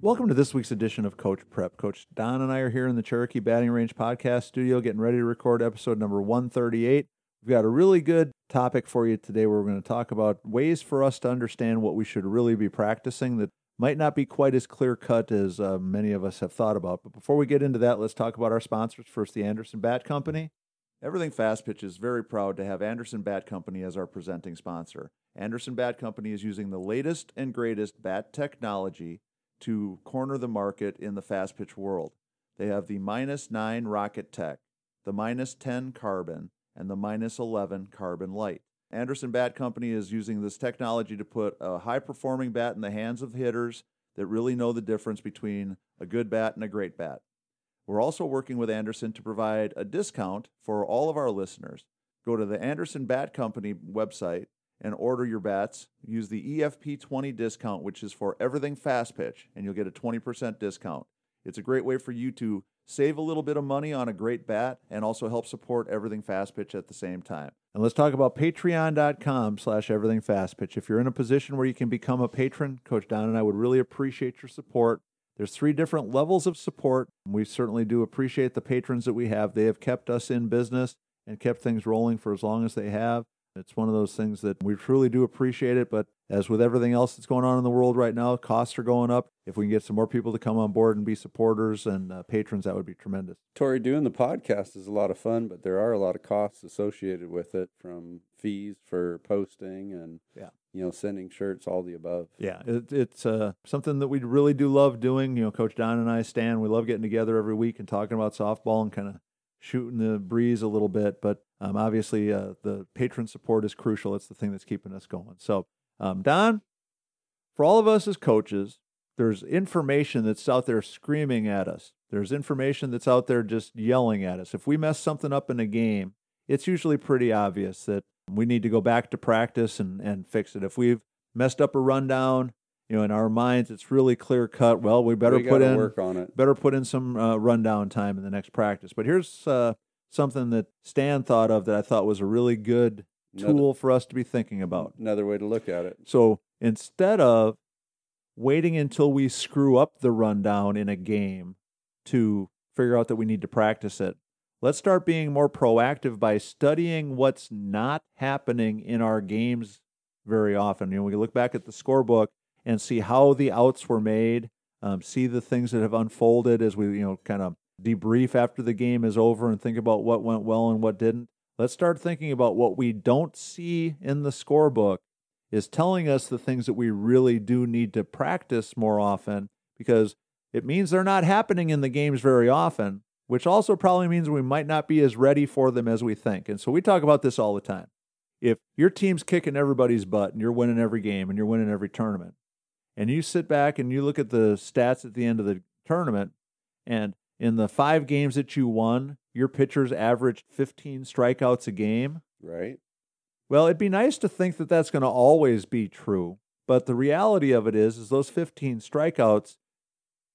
Welcome to this week's edition of Coach Prep. Coach Don and I are here in the Cherokee Batting Range podcast studio getting ready to record episode number 138. We've got a really good topic for you today where we're going to talk about ways for us to understand what we should really be practicing that might not be quite as clear cut as uh, many of us have thought about. But before we get into that, let's talk about our sponsors. First, the Anderson Bat Company. Everything Fast Pitch is very proud to have Anderson Bat Company as our presenting sponsor. Anderson Bat Company is using the latest and greatest bat technology to corner the market in the fast pitch world. They have the minus 9 Rocket Tech, the minus 10 Carbon, and the minus 11 Carbon Light. Anderson Bat Company is using this technology to put a high performing bat in the hands of hitters that really know the difference between a good bat and a great bat. We're also working with Anderson to provide a discount for all of our listeners. Go to the Anderson Bat Company website and order your bats. Use the EFP20 discount, which is for everything fast pitch, and you'll get a 20% discount. It's a great way for you to save a little bit of money on a great bat and also help support everything fast pitch at the same time. And let's talk about patreon.com slash everything fast pitch. If you're in a position where you can become a patron, Coach Don and I would really appreciate your support. There's three different levels of support. We certainly do appreciate the patrons that we have. They have kept us in business and kept things rolling for as long as they have. It's one of those things that we truly do appreciate it, but as with everything else that's going on in the world right now, costs are going up. If we can get some more people to come on board and be supporters and uh, patrons, that would be tremendous. Tori, doing the podcast is a lot of fun, but there are a lot of costs associated with it from fees for posting and yeah. you know sending shirts, all the above. Yeah, it, it's uh, something that we really do love doing. You know, Coach Don and I, Stan, we love getting together every week and talking about softball and kind of shooting the breeze a little bit. But um, obviously, uh, the patron support is crucial. It's the thing that's keeping us going. So, um, Don, for all of us as coaches, there's information that's out there screaming at us. There's information that's out there just yelling at us. If we mess something up in a game, it's usually pretty obvious that we need to go back to practice and, and fix it. If we've messed up a rundown, you know, in our minds, it's really clear cut. Well, we better we put in work on it. Better put in some uh, rundown time in the next practice. But here's uh, something that Stan thought of that I thought was a really good tool another, for us to be thinking about. Another way to look at it. So instead of waiting until we screw up the rundown in a game to figure out that we need to practice it, let's start being more proactive by studying what's not happening in our games very often. You know, we look back at the scorebook and see how the outs were made, um, see the things that have unfolded as we, you know, kind of debrief after the game is over and think about what went well and what didn't. Let's start thinking about what we don't see in the scorebook is telling us the things that we really do need to practice more often because it means they're not happening in the games very often, which also probably means we might not be as ready for them as we think. And so we talk about this all the time. If your team's kicking everybody's butt and you're winning every game and you're winning every tournament, and you sit back and you look at the stats at the end of the tournament, and in the five games that you won, your pitchers averaged 15 strikeouts a game. Right. Well, it'd be nice to think that that's going to always be true, but the reality of it is is those 15 strikeouts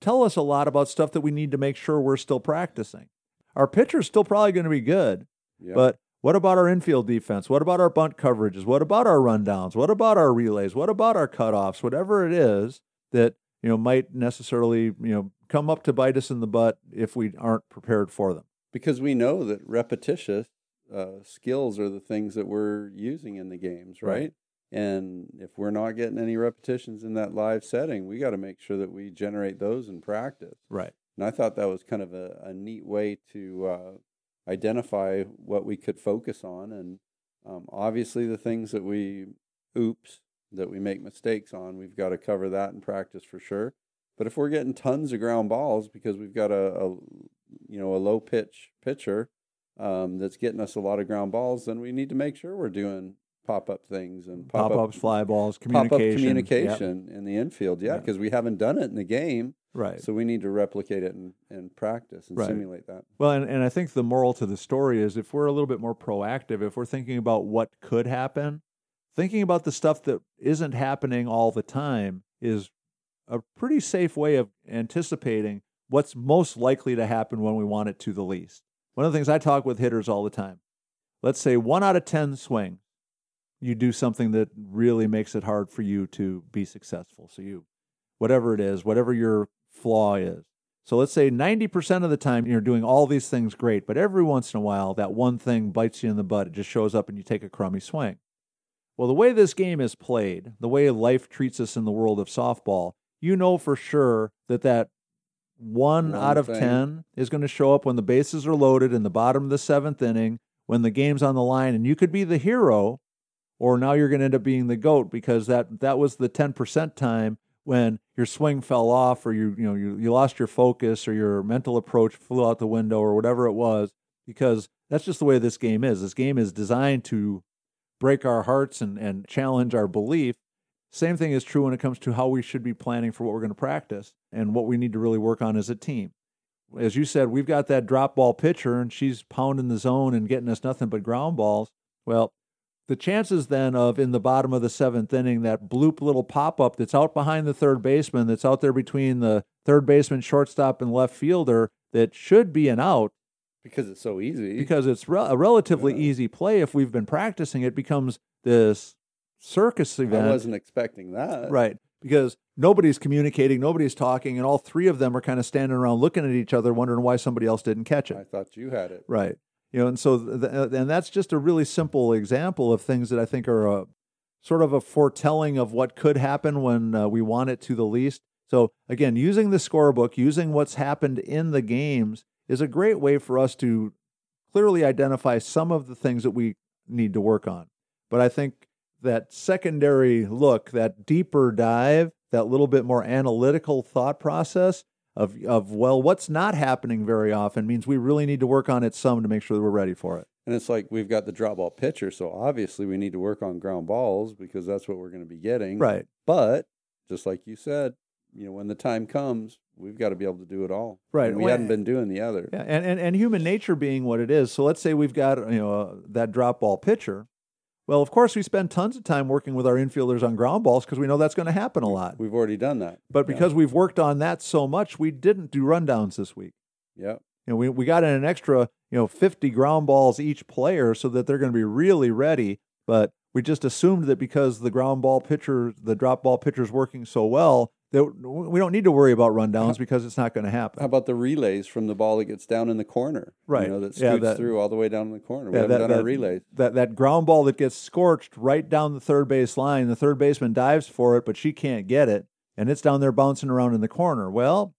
tell us a lot about stuff that we need to make sure we're still practicing. Our pitcher's still probably going to be good, yep. but what about our infield defense? What about our bunt coverages? What about our rundowns? What about our relays? What about our cutoffs? Whatever it is that you know might necessarily you know come up to bite us in the butt if we aren't prepared for them. Because we know that repetitious uh, skills are the things that we're using in the games, right? right? And if we're not getting any repetitions in that live setting, we got to make sure that we generate those in practice. Right. And I thought that was kind of a, a neat way to uh, identify what we could focus on. And um, obviously, the things that we oops, that we make mistakes on, we've got to cover that in practice for sure. But if we're getting tons of ground balls because we've got a, a you know a low pitch pitcher um, that's getting us a lot of ground balls, then we need to make sure we're doing pop up things and pop ups, fly balls, communication, pop up communication yep. in the infield. Yeah, because yep. we haven't done it in the game. Right. So we need to replicate it and, and practice and right. simulate that. Well, and, and I think the moral to the story is if we're a little bit more proactive, if we're thinking about what could happen, thinking about the stuff that isn't happening all the time is a pretty safe way of anticipating what's most likely to happen when we want it to the least. One of the things I talk with hitters all the time let's say one out of 10 swing, you do something that really makes it hard for you to be successful. So you, whatever it is, whatever your flaw is. So let's say 90% of the time you're doing all these things great, but every once in a while that one thing bites you in the butt. It just shows up and you take a crummy swing. Well, the way this game is played, the way life treats us in the world of softball, you know for sure that that one, One out of thing. 10 is going to show up when the bases are loaded in the bottom of the seventh inning, when the game's on the line, and you could be the hero, or now you're going to end up being the goat because that, that was the 10% time when your swing fell off or you, you, know, you, you lost your focus or your mental approach flew out the window or whatever it was, because that's just the way this game is. This game is designed to break our hearts and, and challenge our belief. Same thing is true when it comes to how we should be planning for what we're going to practice and what we need to really work on as a team. As you said, we've got that drop ball pitcher and she's pounding the zone and getting us nothing but ground balls. Well, the chances then of in the bottom of the seventh inning, that bloop little pop up that's out behind the third baseman, that's out there between the third baseman, shortstop, and left fielder, that should be an out because it's so easy. because it's re- a relatively Yeah. easy play. If we've been practicing, it becomes this circus event. I wasn't expecting that. Right. Because nobody's communicating, nobody's talking, and all three of them are kind of standing around looking at each other, wondering why somebody else didn't catch it. I thought you had it. Right. You know, and so, th- th- and that's just a really simple example of things that I think are a, sort of a foretelling of what could happen when uh, we want it to the least. So, again, using the scorebook, using what's happened in the games is a great way for us to clearly identify some of the things that we need to work on. But I think that secondary look, that deeper dive, that little bit more analytical thought process of, of well, what's not happening very often means we really need to work on it some to make sure that we're ready for it. And it's like we've got the drop ball pitcher, so obviously we need to work on ground balls because that's what we're going to be getting. Right. But just like you said, you know, when the time comes, we've got to be able to do it all. Right. And we Well, hadn't been doing the other. Yeah, and, and, and human nature being what it is. So let's say we've got you know uh, that drop ball pitcher. Well, of course, we spend tons of time working with our infielders on ground balls because we know that's going to happen a lot. We've already done that. But Yeah. because we've worked on that so much, we didn't do rundowns this week. Yep. You know, we, we got in an extra, you know, 50 ground balls each player so that they're going to be really ready. But we just assumed that because the ground ball pitcher, the drop ball pitcher is working so well, that we don't need to worry about rundowns because it's not going to happen. How about the relays from the ball that gets down in the corner? Right. You know, that Yeah, scoots that- through all the way down in the corner. We Yeah, haven't that- done our relays. That that ground ball that gets scorched right down the third base line, the third baseman dives for it, but she can't get it, and it's down there bouncing around in the corner. Well,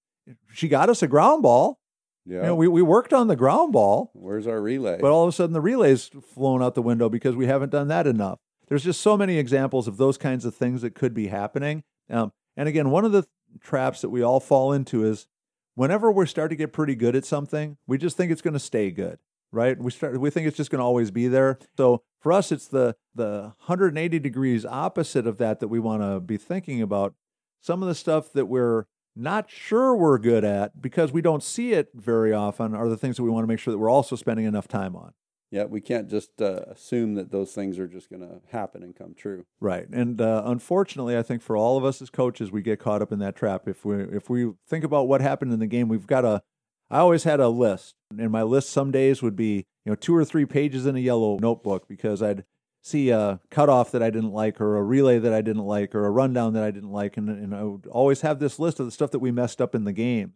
she got us a ground ball. Yeah. You know, we, we worked on the ground ball, Where's our relay? but all of a sudden the relay's flown out the window because we haven't done that enough. There's just so many examples of those kinds of things that could be happening. Um, and again, one of the traps that we all fall into is whenever we start to get pretty good at something, we just think it's going to stay good, right? We start we think it's just going to always be there. So for us, it's the the 180 degrees opposite of that that we want to be thinking about. Some of the stuff that we're not sure we're good at because we don't see it very often are the things that we want to make sure that we're also spending enough time on. Yeah, we can't just uh, assume that those things are just going to happen and come true. Right, and uh, unfortunately, I think for all of us as coaches, we get caught up in that trap. If we if we think about what happened in the game, we've got a. I always had a list, and my list some days would be you know two or three pages in a yellow notebook because I'd see a cutoff that I didn't like, or a relay that I didn't like, or a rundown that I didn't like, and, and I would always have this list of the stuff that we messed up in the game.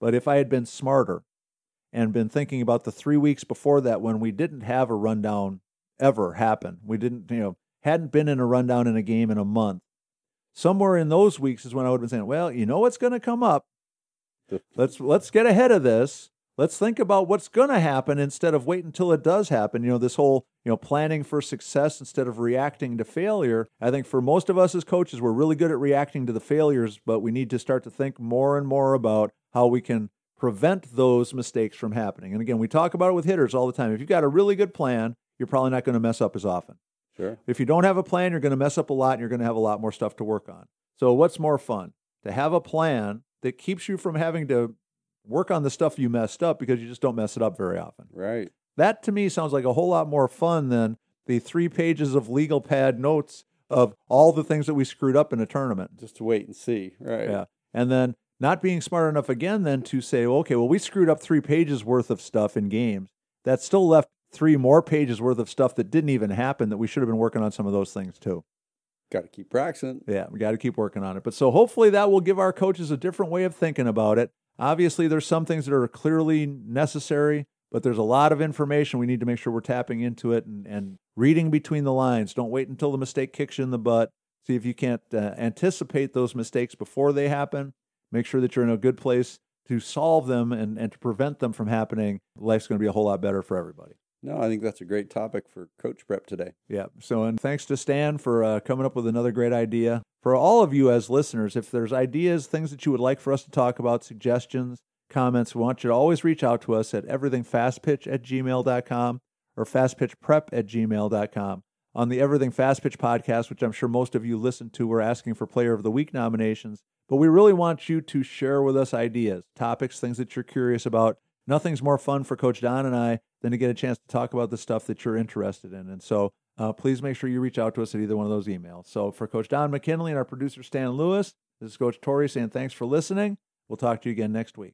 But if I had been smarter and been thinking about the three weeks before that when we didn't have a rundown ever happen, we didn't you know hadn't been in a rundown in a game in a month. Somewhere in those weeks is when I would have been saying, "Well, you know what's going to come up. Let's let's get ahead of this. Let's think about what's going to happen instead of wait until it does happen. You know, this whole you know planning for success instead of reacting to failure. I think for most of us as coaches, we're really good at reacting to the failures, but we need to start to think more and more about how we can prevent those mistakes from happening. And again, we talk about it with hitters all the time. If you've got a really good plan, you're probably not going to mess up as often. Sure. If you don't have a plan, you're going to mess up a lot and you're going to have a lot more stuff to work on. So, what's more fun? To have a plan that keeps you from having to work on the stuff you messed up because you just don't mess it up very often. Right. That to me sounds like a whole lot more fun than the three pages of legal pad notes of all the things that we screwed up in a tournament. Just to wait and see. Right. Yeah. And then not being smart enough again then to say, okay, well, we screwed up three pages worth of stuff in games. That still left three more pages worth of stuff that didn't even happen that we should have been working on some of those things too. got to keep practicing. Yeah, we got to keep working on it. But so hopefully that will give our coaches a different way of thinking about it. Obviously, there's some things that are clearly necessary, but there's a lot of information we need to make sure we're tapping into it and, and reading between the lines. Don't wait until the mistake kicks you in the butt. See if you can't uh, anticipate those mistakes before they happen. Make sure that you're in a good place to solve them and, and to prevent them from happening. Life's going to be a whole lot better for everybody. No, I think that's a great topic for coach prep today. Yeah. So, and thanks to Stan for uh, coming up with another great idea. For all of you as listeners, if there's ideas, things that you would like for us to talk about, suggestions, comments, we want you to always reach out to us at everythingfastpitch at gmail.com or fastpitchprep at gmail.com. On the Everything Fast Pitch podcast, which I'm sure most of you listen to, we're asking for Player of the Week nominations. But we really want you to share with us ideas, topics, things that you're curious about. Nothing's more fun for Coach Don and I than to get a chance to talk about the stuff that you're interested in. And so uh, please make sure you reach out to us at either one of those emails. So for Coach Don McKinley and our producer Stan Lewis, this is Coach Tori saying thanks for listening. We'll talk to you again next week.